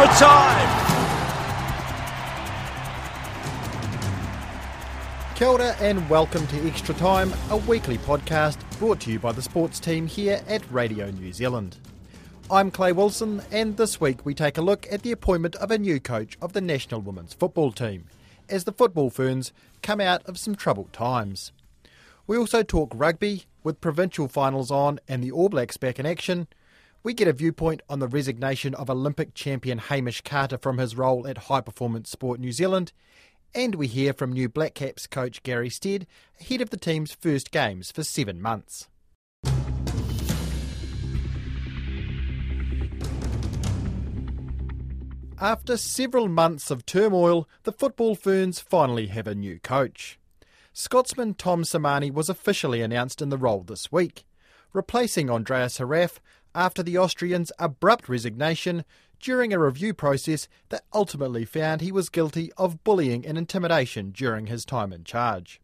Extra time. Kia ora and welcome to Extra Time, a weekly podcast brought to you by the sports team here at Radio New Zealand. I'm Clay Wilson, and this week we take a look at the appointment of a new coach of the national women's football team, as the football ferns come out of some troubled times. We also talk rugby, with provincial finals on and the All Blacks back in action. We get a viewpoint on the resignation of Olympic champion Hamish Carter from his role at High Performance Sport New Zealand, and we hear from new Black Caps coach Gary Stead ahead of the team's first games for seven months. After several months of turmoil, the football ferns finally have a new coach. Scotsman Tom Sermanni was officially announced in the role this week, replacing Andreas Heraf after the Austrian's abrupt resignation during a review process that ultimately found he was guilty of bullying and intimidation during his time in charge.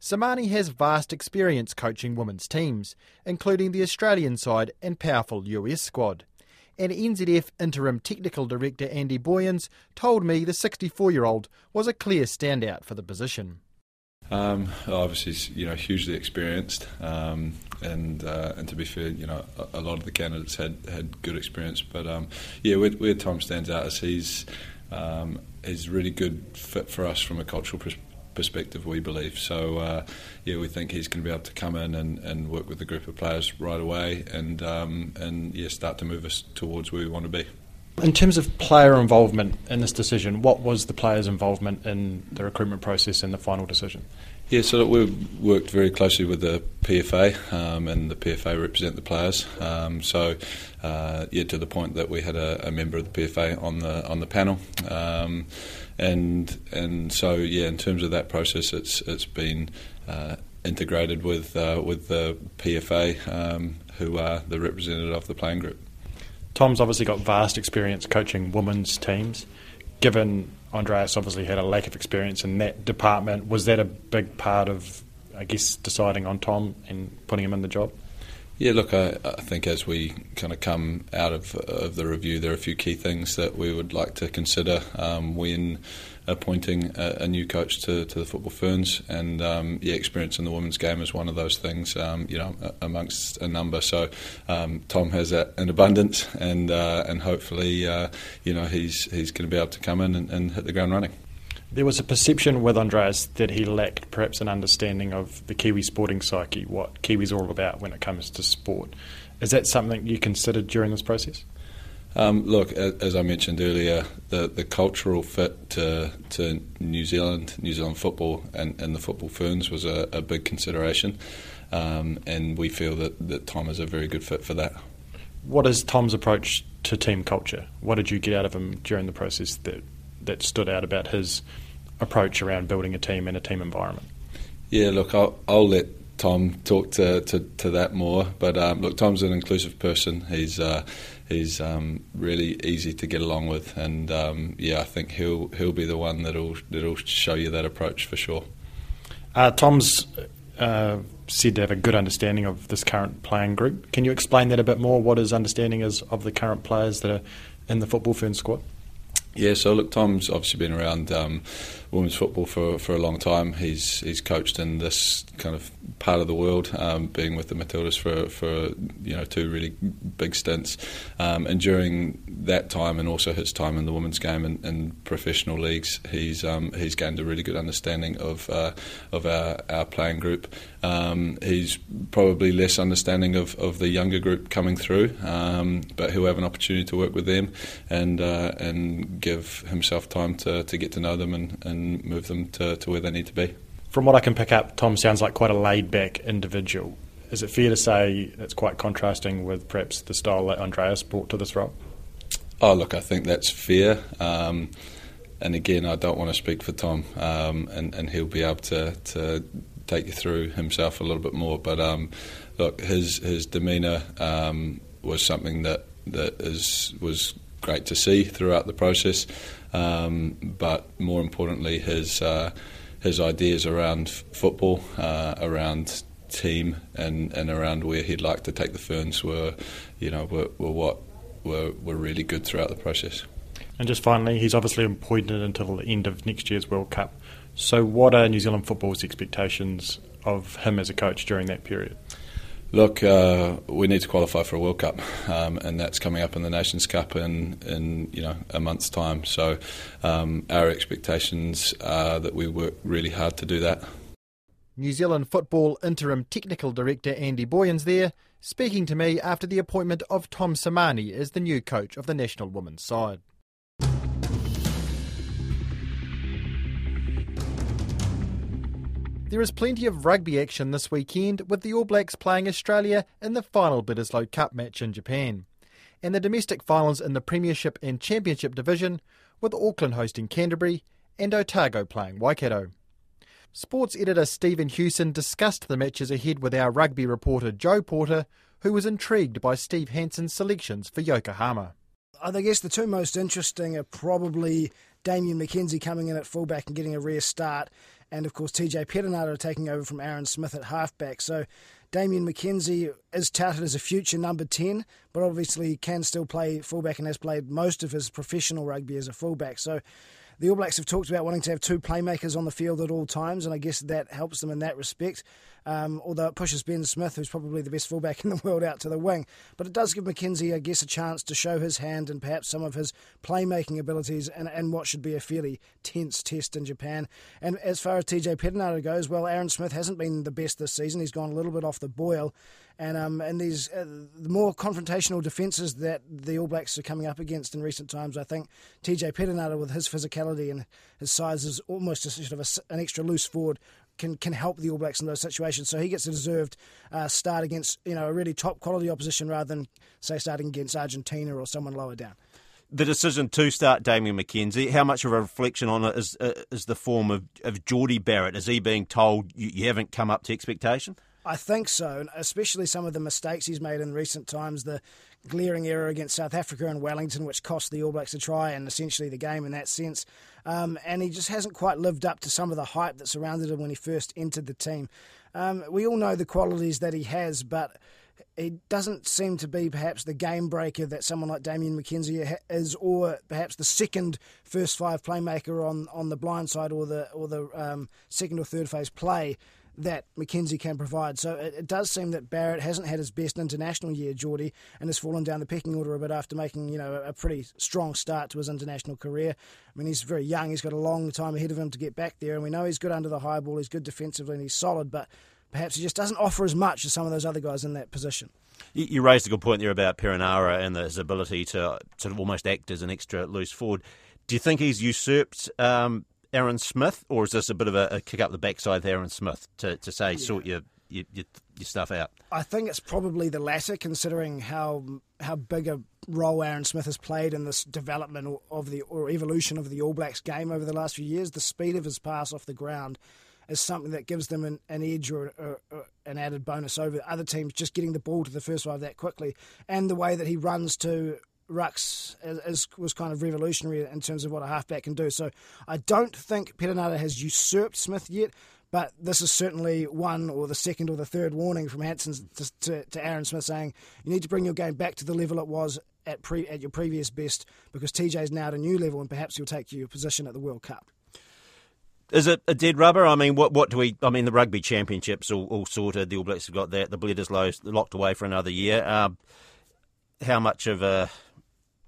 Sermanni has vast experience coaching women's teams, including the Australian side and powerful US squad. And NZF Interim Technical Director Andy Boyens told me the 64 year old was a clear standout for the position. Um, obviously, you know, hugely experienced, um, and uh, and to be fair, you know, a, a, lot of the candidates had, had good experience, but um, yeah, where, where, Tom stands out is he's um, he's really good fit for us from a cultural pers- perspective. We believe so. Uh, yeah, we think he's going to be able to come in and, and work with the group of players right away, and um, and yeah, start to move us towards where we want to be. In terms of player involvement in this decision, what was the players' involvement in the recruitment process and the final decision? Yeah, so we've worked very closely with the PFA, um, and the PFA represent the players. Um, so, uh, yeah, to the point that we had a, a, member of the PFA on the on the panel, um, and and so yeah, in terms of that process, it's it's been uh, integrated with uh, with the PFA, um, who are the representative of the playing group. Tom's obviously got vast experience coaching women's teams. Given Andreas obviously had a lack of experience in that department, was that a big part of, I guess, deciding on Tom and putting him in the job? Yeah, look, I, I, think as we kind of come out of, of the review, there are a few key things that we would like to consider um, when appointing a, a, new coach to, to the Football Ferns, and um, yeah, experience in the women's game is one of those things. Um, you know, amongst a number. So um, Tom has that in abundance, and uh, and hopefully, uh, you know, he's he's going to be able to come in and, and hit the ground running. There was a perception with Andreas that he lacked perhaps an understanding of the Kiwi sporting psyche, what Kiwi's are all about when it comes to sport. Is that something you considered during this process? Um, look, as I mentioned earlier, the, the cultural fit to, to New Zealand, New Zealand football, and, and the football ferns was a, a big consideration, um, and we feel that, that Tom is a very good fit for that. What is Tom's approach to team culture? What did you get out of him during the process that, that stood out about his approach around building a team and a team environment? Yeah, look, I'll, I'll let Tom talk to, to, to that more. But um, look, Tom's an inclusive person. He's uh, he's um, really easy to get along with, and um, yeah, I think he'll he'll be the one that'll that'll show you that approach for sure. Uh, Tom's uh, said to have a good understanding of this current playing group. Can you explain that a bit more? What his understanding is of the current players that are in the football fern squad? Yeah, so look, Tom's obviously been around um, women's football for for a long time. He's he's coached in this kind of part of the world, um, being with the Matildas for for you know two really big stints, um, and during that time and also his time in the women's game and, and professional leagues, he's um, he's gained a really good understanding of uh, of our, our playing group. Um, he's probably less understanding of, of the younger group coming through, um, but he'll have an opportunity to work with them and uh, and give himself time to, to get to know them and, and move them to, to where they need to be. From what I can pick up, Tom sounds like quite a laid back individual. Is it fair to say it's quite contrasting with perhaps the style that Andreas brought to this role? Oh, look, I think that's fair. Um, and again, I don't want to speak for Tom, um, and, and he'll be able to, to take you through himself a little bit more. But um, look, his his demeanour um, was something that that is was great to see throughout the process. Um, but more importantly, his uh, his ideas around football, uh, around team, and, and around where he'd like to take the Ferns were, you know, were, were what were, were really good throughout the process. And just finally, he's obviously appointed until the end of next year's World Cup. So, what are New Zealand football's expectations of him as a coach during that period? Look, uh, we need to qualify for a World Cup, um, and that's coming up in the Nations Cup in, in you know a month's time. So, um, our expectations are that we work really hard to do that. New Zealand Football Interim Technical Director Andy Boyens there, speaking to me after the appointment of Tom Sermanni as the new coach of the national women's side. There is plenty of rugby action this weekend with the All Blacks playing Australia in the final Bledisloe Cup match in Japan, and the domestic finals in the Premiership and Championship division with Auckland hosting Canterbury and Otago playing Waikato. Sports editor Stephen Hewson discussed the matches ahead with our rugby reporter Joe Porter, who was intrigued by Steve Hansen's selections for Yokohama. I guess the two most interesting are probably Damian McKenzie coming in at fullback and getting a rare start, and of course TJ Perenara taking over from Aaron Smith at halfback. So Damian McKenzie is touted as a future number 10, but obviously he can still play fullback and has played most of his professional rugby as a fullback. So the All Blacks have talked about wanting to have two playmakers on the field at all times, and I guess that helps them in that respect. Um, although it pushes Ben Smith, who's probably the best fullback in the world, out to the wing. But it does give McKenzie, I guess, a chance to show his hand and perhaps some of his playmaking abilities and, and what should be a fairly tense test in Japan. And as far as TJ Perenara goes, well, Aaron Smith hasn't been the best this season. He's gone a little bit off the boil. And um, and these uh, the more confrontational defences that the All Blacks are coming up against in recent times, I think TJ Perenara with his physicality and his size is almost a sort of a, an extra loose forward can can help the All Blacks in those situations. So he gets a deserved uh, start against you know a really top quality opposition rather than say starting against Argentina or someone lower down. The decision to start Damian McKenzie, how much of a reflection on it is, uh, is the form of, of Jordie Barrett? Is he being told you, you haven't come up to expectation? I think so, especially some of the mistakes he's made in recent times. The glaring error against South Africa and Wellington, which cost the All Blacks a try and essentially the game in that sense. Um, and he just hasn't quite lived up to some of the hype that surrounded him when he first entered the team. Um, we all know the qualities that he has, but he doesn't seem to be perhaps the game breaker that someone like Damian McKenzie is, or perhaps the second first five playmaker on, on the blind side, or the or the um, second or third phase play that McKenzie can provide. So it, it, does seem that Barrett hasn't had his best international year, Jordie, and has fallen down the pecking order a bit after making you know a, a pretty strong start to his international career. I mean, he's very young; he's got a long time ahead of him to get back there, and we know he's good under the high ball, he's good defensively, and he's solid, but perhaps he just doesn't offer as much as some of those other guys in that position. You raised a good point there about Perenara and his ability to sort of almost act as an extra loose forward. Do you think he's usurped um, Aaron Smith, or is this a bit of a, a kick up the backside to Aaron Smith to, to say, yeah. sort your, your, your, your stuff out? I think it's probably the latter, considering how how big a role Aaron Smith has played in this development of the or evolution of the All Blacks game over the last few years. The speed of his pass off the ground is something that gives them an, an edge or, or, or, an added bonus over other teams just getting the ball to the first five that quickly, and the way that he runs to rucks is, was kind of revolutionary in terms of what a halfback can do. So I don't think Perenara has usurped Smith yet, but this is certainly one or the second or the third warning from Hansen to, to, to, Aaron Smith saying you need to bring your game back to the level it was at pre, at your previous best because TJ is now at a new level and perhaps he'll take your position at the World Cup. Is it a dead rubber? I mean, what what do we? I mean, the rugby championships all, all sorted. The All Blacks have got that. The Bledisloe locked away for another year. Uh, how much of a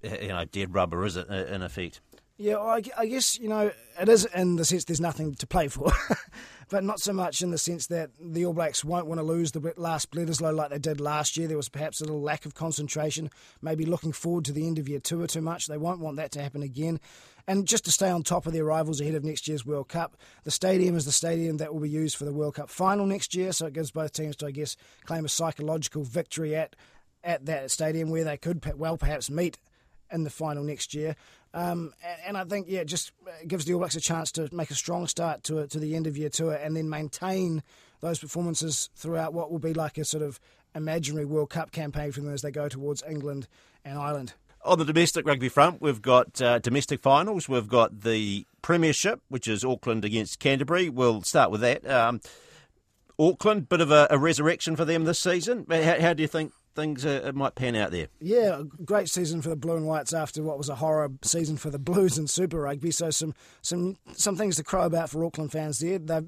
you know, dead rubber, is it, in effect? Yeah, I, I guess, you know, it is in the sense there's nothing to play for. but not so much in the sense that the All Blacks won't want to lose the last Bledisloe like they did last year. There was perhaps a little lack of concentration, maybe looking forward to the end of year tour too much. They won't want that to happen again. And just to stay on top of their rivals ahead of next year's World Cup, the stadium is the stadium that will be used for the World Cup final next year, so it gives both teams to, I guess, claim a psychological victory at at that stadium where they could well perhaps meet in the final next year. Um, and, I think, yeah, it just gives the All Blacks a chance to make a strong start to to the end of year tour and then maintain those performances throughout what will be like a sort of imaginary World Cup campaign for them as they go towards England and Ireland. On the domestic rugby front, we've got uh, domestic finals. We've got the Premiership, which is Auckland against Canterbury. We'll start with that. Um, Auckland, bit of a, a, resurrection for them this season. How, how do you think things uh, might pan out there. Yeah, great season for the Blue and Whites after what was a horror season for the Blues in Super Rugby. So some some some things to crow about for Auckland fans there. They've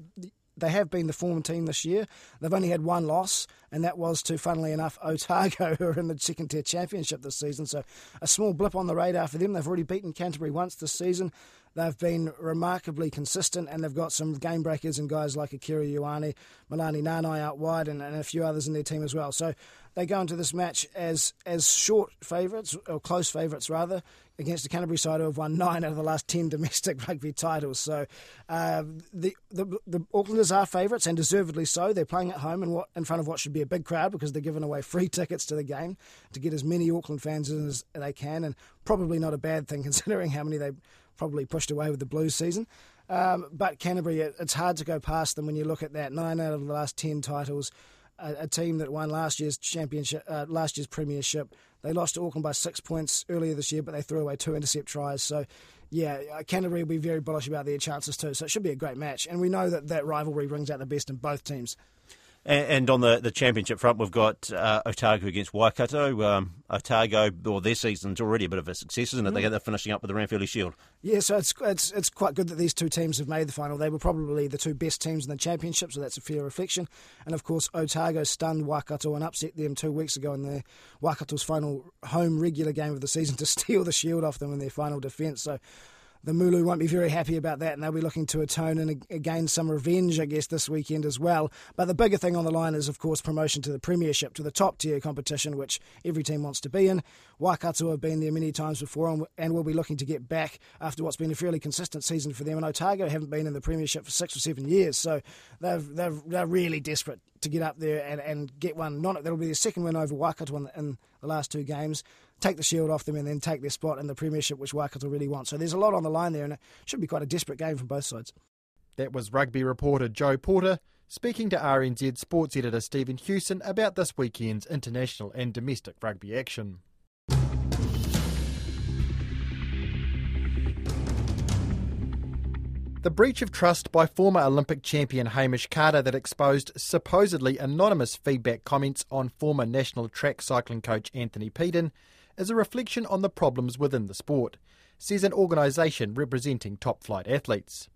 they have been the form team this year. They've only had one loss, and that was to, funnily enough, Otago, who are in the second tier championship this season. So a small blip on the radar for them. They've already beaten Canterbury once this season. They've been remarkably consistent and they've got some game breakers and guys like Akira Ioane, Melani Nanai out wide, and, and, a few others in their team as well. So they go into this match as as short favourites, or close favourites rather, against the Canterbury side who have won nine out of the last ten domestic rugby titles. So uh, the, the the Aucklanders are favourites and deservedly so. They're playing at home in what in front of what should be a big crowd because they're giving away free tickets to the game to get as many Auckland fans as they can, and probably not a bad thing considering how many they probably pushed away with the Blues season. Um, but Canterbury, it's hard to go past them when you look at that. Nine out of the last ten titles. A, a team that won last year's championship, uh, last year's premiership. They lost to Auckland by six points earlier this year, but they threw away two intercept tries. So, yeah, uh, Canterbury will be very bullish about their chances too. So it should be a great match, and we know that that rivalry brings out the best in both teams. And, on the, the championship front, we've got uh, Otago against Waikato. Um, Otago, or their season's already a bit of a success, isn't it? Mm. They're finishing up with the Ranfurly Shield. Yeah, so it's, it's it's quite good that these two teams have made the final. They were probably the two best teams in the championship, so that's a fair reflection. And of course, Otago stunned Waikato and upset them two weeks ago in the Waikato's final home regular game of the season to steal the shield off them in their final defence. So the Mooloo won't be very happy about that, and they'll be looking to atone and gain some revenge, I guess, this weekend as well. But the bigger thing on the line is, of course, promotion to the Premiership, to the top tier competition, which every team wants to be in. Waikato have been there many times before and will be looking to get back after what's been a fairly consistent season for them. And Otago haven't been in the Premiership for six or seven years, so they've, they've, they're really desperate to get up there and, and get one. Not, that'll be their second win over Waikato in, in the last two games take the shield off them and then take their spot in the premiership, which Waikato really want. So there's a lot on the line there, and it should be quite a desperate game from both sides. That was rugby reporter Joe Porter speaking to RNZ sports editor Stephen Hewson about this weekend's international and domestic rugby action. The breach of trust by former Olympic champion Hamish Carter that exposed supposedly anonymous feedback comments on former national track cycling coach Anthony Peden is a reflection on the problems within the sport, says an organisation representing top flight athletes.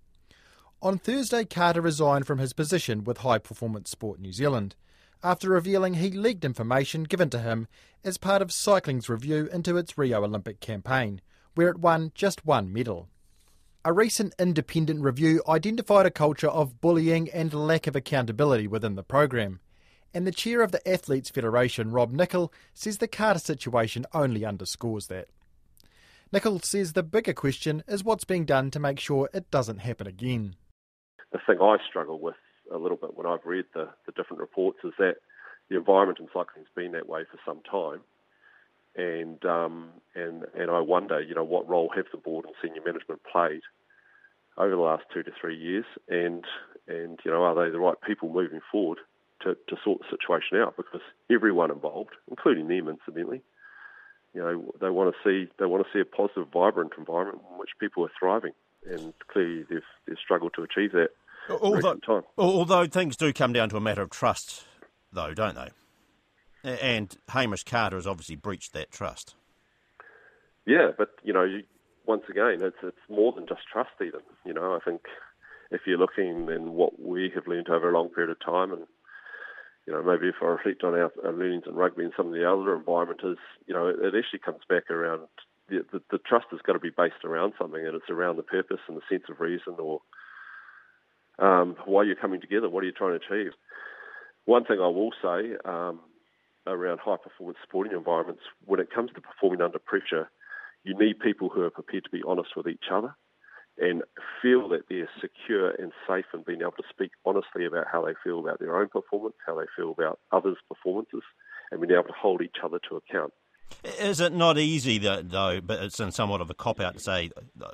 On Thursday, Carter resigned from his position with High Performance Sport New Zealand after revealing he leaked information given to him as part of cycling's review into its Rio Olympic campaign, where it won just one medal. A recent independent review identified a culture of bullying and lack of accountability within the program and the chair of the Athletes Federation, Rob Nichol, says the Carter situation only underscores that. Nichol says the bigger question is what's being done to make sure it doesn't happen again. The thing I struggle with a little bit when I've read the, the different reports is that the environment in cycling has been that way for some time. And um, and and I wonder, you know, what role have the board and senior management played over the last two to three years, and and you know, are they the right people moving forward to, to sort the situation out because everyone involved, including them incidentally, you know, they want to see they want to see a positive, vibrant environment in which people are thriving, and clearly they've they've struggled to achieve that. Although, although things do come down to a matter of trust, though, don't they? And Hamish Carter has obviously breached that trust. Yeah, but you know, you, once again, it's it's more than just trust. Even you know, I think if you're looking in what we have learned over a long period of time, and you know, maybe if I reflect on our, our learnings in rugby and some of the other environment is, you know, it, it actually comes back around the, the, the trust has got to be based around something, and it's around the purpose and the sense of reason, or Um, why are coming together? What are you trying to achieve? One thing I will say um, around high performance sporting environments, when it comes to performing under pressure, you need people who are prepared to be honest with each other and feel that they're secure and safe in being able to speak honestly about how they feel about their own performance, how they feel about others' performances, and being able to hold each other to account. Is it not easy, though, but it's somewhat of a cop out to say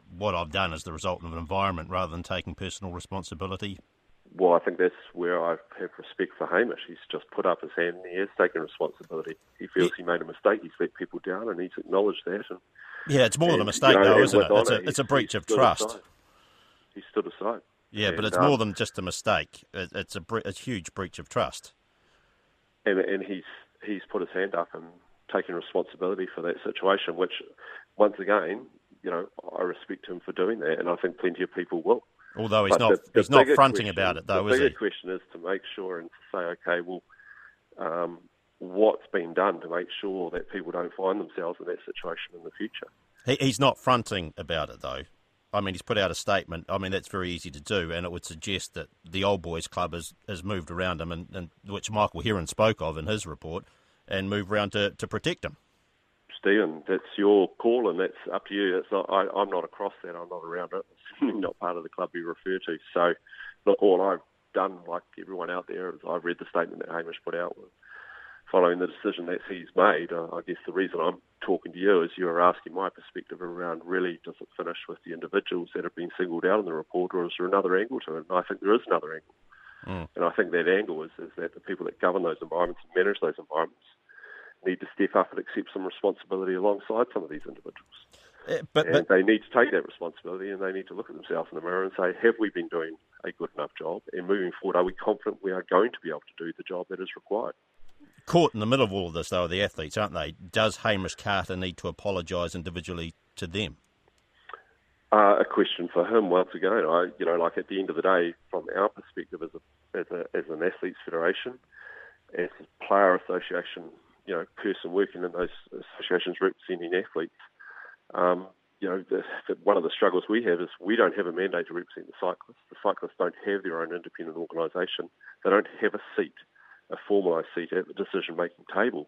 what I've done is the result of an environment rather than taking personal responsibility? Well, I think that's where I have respect for Hamish. He's just put up his hand and he has taken responsibility. He feels he made a mistake. He's let people down and he's acknowledged that. And, yeah, it's more and, than a mistake, you know, though, isn't it? It's a, it's a breach of trust. Aside. He stood aside. Yeah, and, but it's um, more than just a mistake. It's a, a huge breach of trust. And, and he's he's put his hand up and taken responsibility for that situation, which, once again, you know, I respect him for doing that, and I think plenty of people will. Although he's But not, the- the he's not fronting question- about it, though, the is he? question is to make sure and to say, okay, well, um, what's been done to make sure that people don't find themselves in that situation in the future? he? He's not fronting about it, though. I mean, he's put out a statement. I mean, that's very easy to do, and it would suggest that the old boys club has, has moved around him, and, and which Michael Heron spoke of in his report, and moved around to, to protect him. Stephen, that's your call, and that's up to you. It's not, I, I'm not across that. I'm not around it. It's not part of the club you refer to. So, all I've done, like everyone out there, is I've read the statement that Hamish put out following the decision that he's made. Uh, I guess the reason I'm talking to you is you're asking my perspective around really does it finish with the individuals that have been singled out in the report, or is there another angle to it? And I think there is another angle. Mm. And I think that angle is, is that the people that govern those environments and manage those environments need to step up and accept some responsibility alongside some of these individuals. Uh, But, they need to take that responsibility and they need to look at themselves in the mirror and say, have we been doing a good enough job? And moving forward, are we confident we are going to be able to do the job that is required? caught in the middle of all of this, though, are the athletes, aren't they? Does Hamish Carter need to apologise individually to them? Uh, a question for him once again. I, you know, like at the end of the day, from our perspective as a as a as an athletes federation, as a player association, you know, person working in those associations representing athletes, um, you know, the, the, one of the struggles we have is we don't have a mandate to represent the cyclists. The cyclists don't have their own independent organisation. They don't have a seat, a formalised seat at the decision-making table.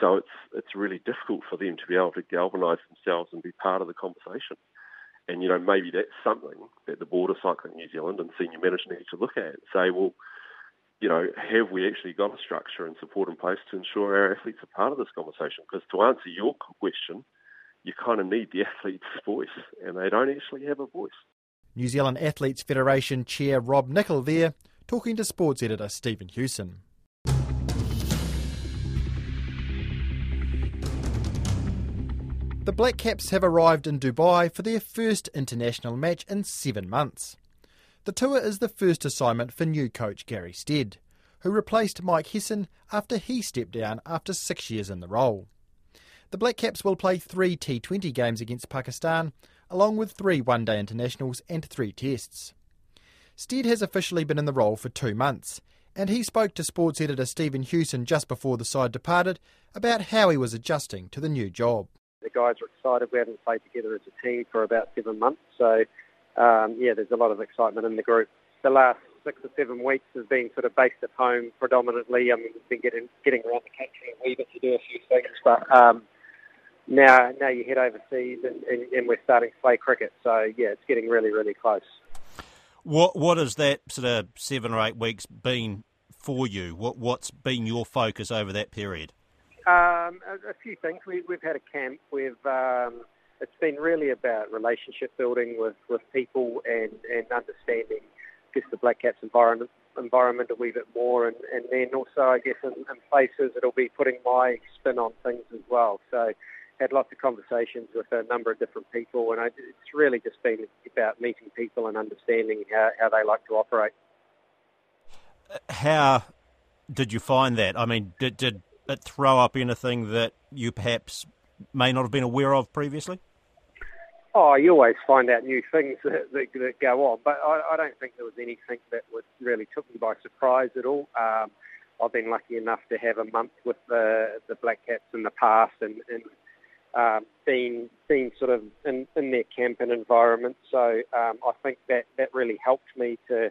So it's it's really difficult for them to be able to galvanise themselves and be part of the conversation. And, you know, maybe that's something that the Board of Cycling New Zealand and senior management need to look at and say, well, you know, have we actually got a structure and support in place to ensure our athletes are part of this conversation? Because to answer your question, you kind of need the athlete's voice, and they don't actually have a voice. New Zealand Athletes Federation Chair Rob Nichol there, talking to sports editor Stephen Hewson. The Black Caps have arrived in Dubai for their first international match in seven months. The tour is the first assignment for new coach Gary Stead, who replaced Mike Hesson after he stepped down after six years in the role. The Black Caps will play three T20 games against Pakistan, along with three one day internationals and three tests. Stead has officially been in the role for two months, and he spoke to sports editor Stephen Hewson just before the side departed about how he was adjusting to the new job. The guys are excited. We haven't played together as a team for about seven months, so um, yeah, there's a lot of excitement in the group. The last six or seven weeks has been sort of based at home predominantly. I mean, we've been getting getting around the country a wee bit to do a few things, but um, now now you head overseas and, and, and we're starting to play cricket. So yeah, it's getting really really close. What What has that sort of seven or eight weeks been for you? What What's been your focus over that period? Um, a, a few things. We, we've had a camp. We've um, it's been really about relationship building with, with people and, and understanding just the Black Caps environment environment a wee bit more, and, and then also I guess in, in places it'll be putting my spin on things as well. So had lots of conversations with a number of different people, and I, it's really just been about meeting people and understanding how, how they like to operate. How did you find that? I mean, did, did it throw up anything that you perhaps may not have been aware of previously? Oh, you always find out new things that, that, that go on, but I, I, don't think there was anything that was really took me by surprise at all. Um, I've been lucky enough to have a month with the the Black Caps in the past, and, and um, been been sort of in, in their camp and environment. So um, I think that that really helped me to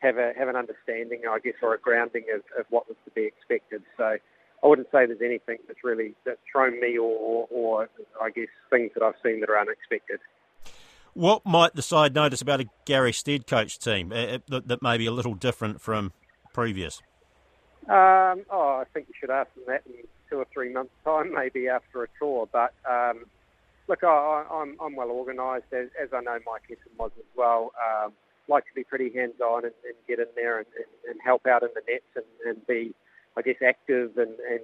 have a have an understanding, I guess, or a grounding of, of what was to be expected. So I wouldn't say there's anything that's really that's thrown me or, or, or I guess things that I've seen that are unexpected. What might the side notice about a Gary Stead coach team uh, that, that may be a little different from previous? Um, oh, I think you should ask them that in two or three months' time, maybe after a tour. But um, look, I, I'm, I'm well organised, as, as, I know Mike Hesson was as well. Um, like to be pretty hands-on and, and get in there and, and, and, help out in the nets and, and be, I guess, active and, and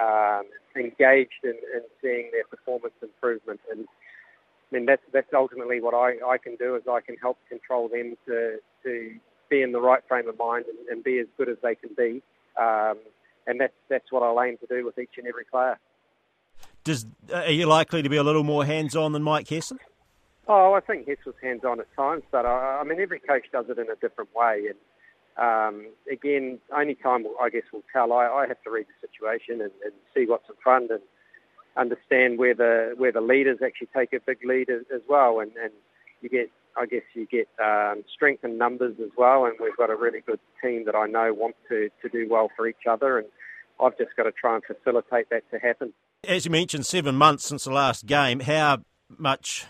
um, engaged in, in, seeing their performance improvement. And I mean, that's that's ultimately what I, I can do is I can help control them to to be in the right frame of mind and, and be as good as they can be. Um, and that's that's what I'll aim to do with each and every player. Does are you likely to be a little more hands-on than Mike Hesson? Oh, I think Hess was hands-on at times, but I, I mean every coach does it in a different way. And um, again, only time I guess will tell. I, I have to read the situation and, and, see what's in front and understand where the where the leaders actually take a big lead as, as well. And, and you get, I guess, you get um, strength in numbers as well. And we've got a really good team that I know want to to do well for each other. And I've just got to try and facilitate that to happen. As you mentioned, seven months since the last game. How much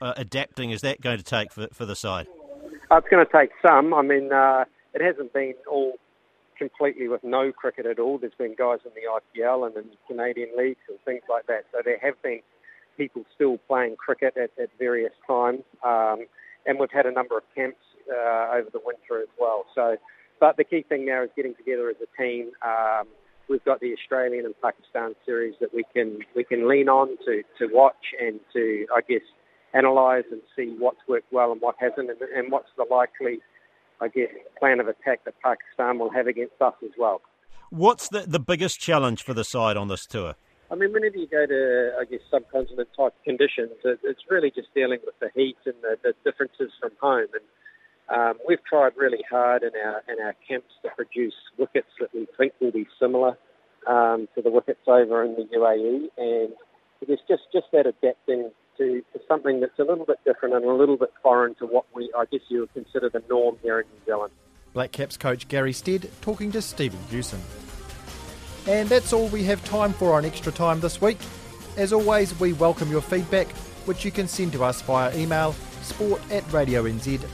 uh, adapting is that going to take for, for the side? Uh, it's going to take some. I mean, uh, it hasn't been all completely with no cricket at all. There's been guys in the IPL and in Canadian leagues and things like that. So there have been people still playing cricket at, at various times. Um, and we've had a number of camps uh, over the winter as well. So, but the key thing now is getting together as a team. Um, we've got the Australian and Pakistan series that we can we can lean on to, to watch and to I guess analyse and see what's worked well and what hasn't, and, and what's the likely, I guess, plan of attack that Pakistan will have against us as well. What's the, the biggest challenge for the side on this tour? I mean, whenever you go to, I guess, subcontinent type conditions, it, it's really just dealing with the heat and the, the differences from home. And um, we've tried really hard in our in our camps to produce wickets that we think will be similar um, to the wickets over in the UAE, and it's just just that adapting to, to something that's a little bit different and a little bit foreign to what we, I guess, you would consider the norm here in New Zealand. Black Caps coach Gary Stead talking to Stephen Hewson. And that's all we have time for on Extra Time this week. As always, we welcome your feedback, which you can send to us via email sport at radionz.co.nz.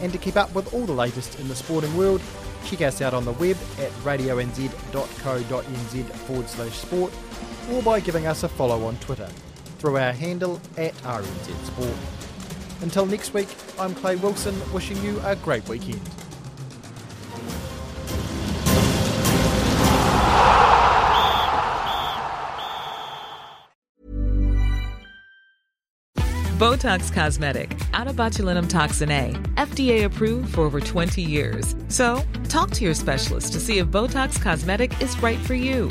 And to keep up with all the latest in the sporting world, check us out on the web at radionz.co.nz forward slash sport or by giving us a follow on Twitter through our handle at RNZ Sport. Until next week, I'm Clay Wilson wishing you a great weekend. Botox Cosmetic, out of botulinum toxin A, FDA approved for over 20 years. So, talk to your specialist to see if Botox Cosmetic is right for you.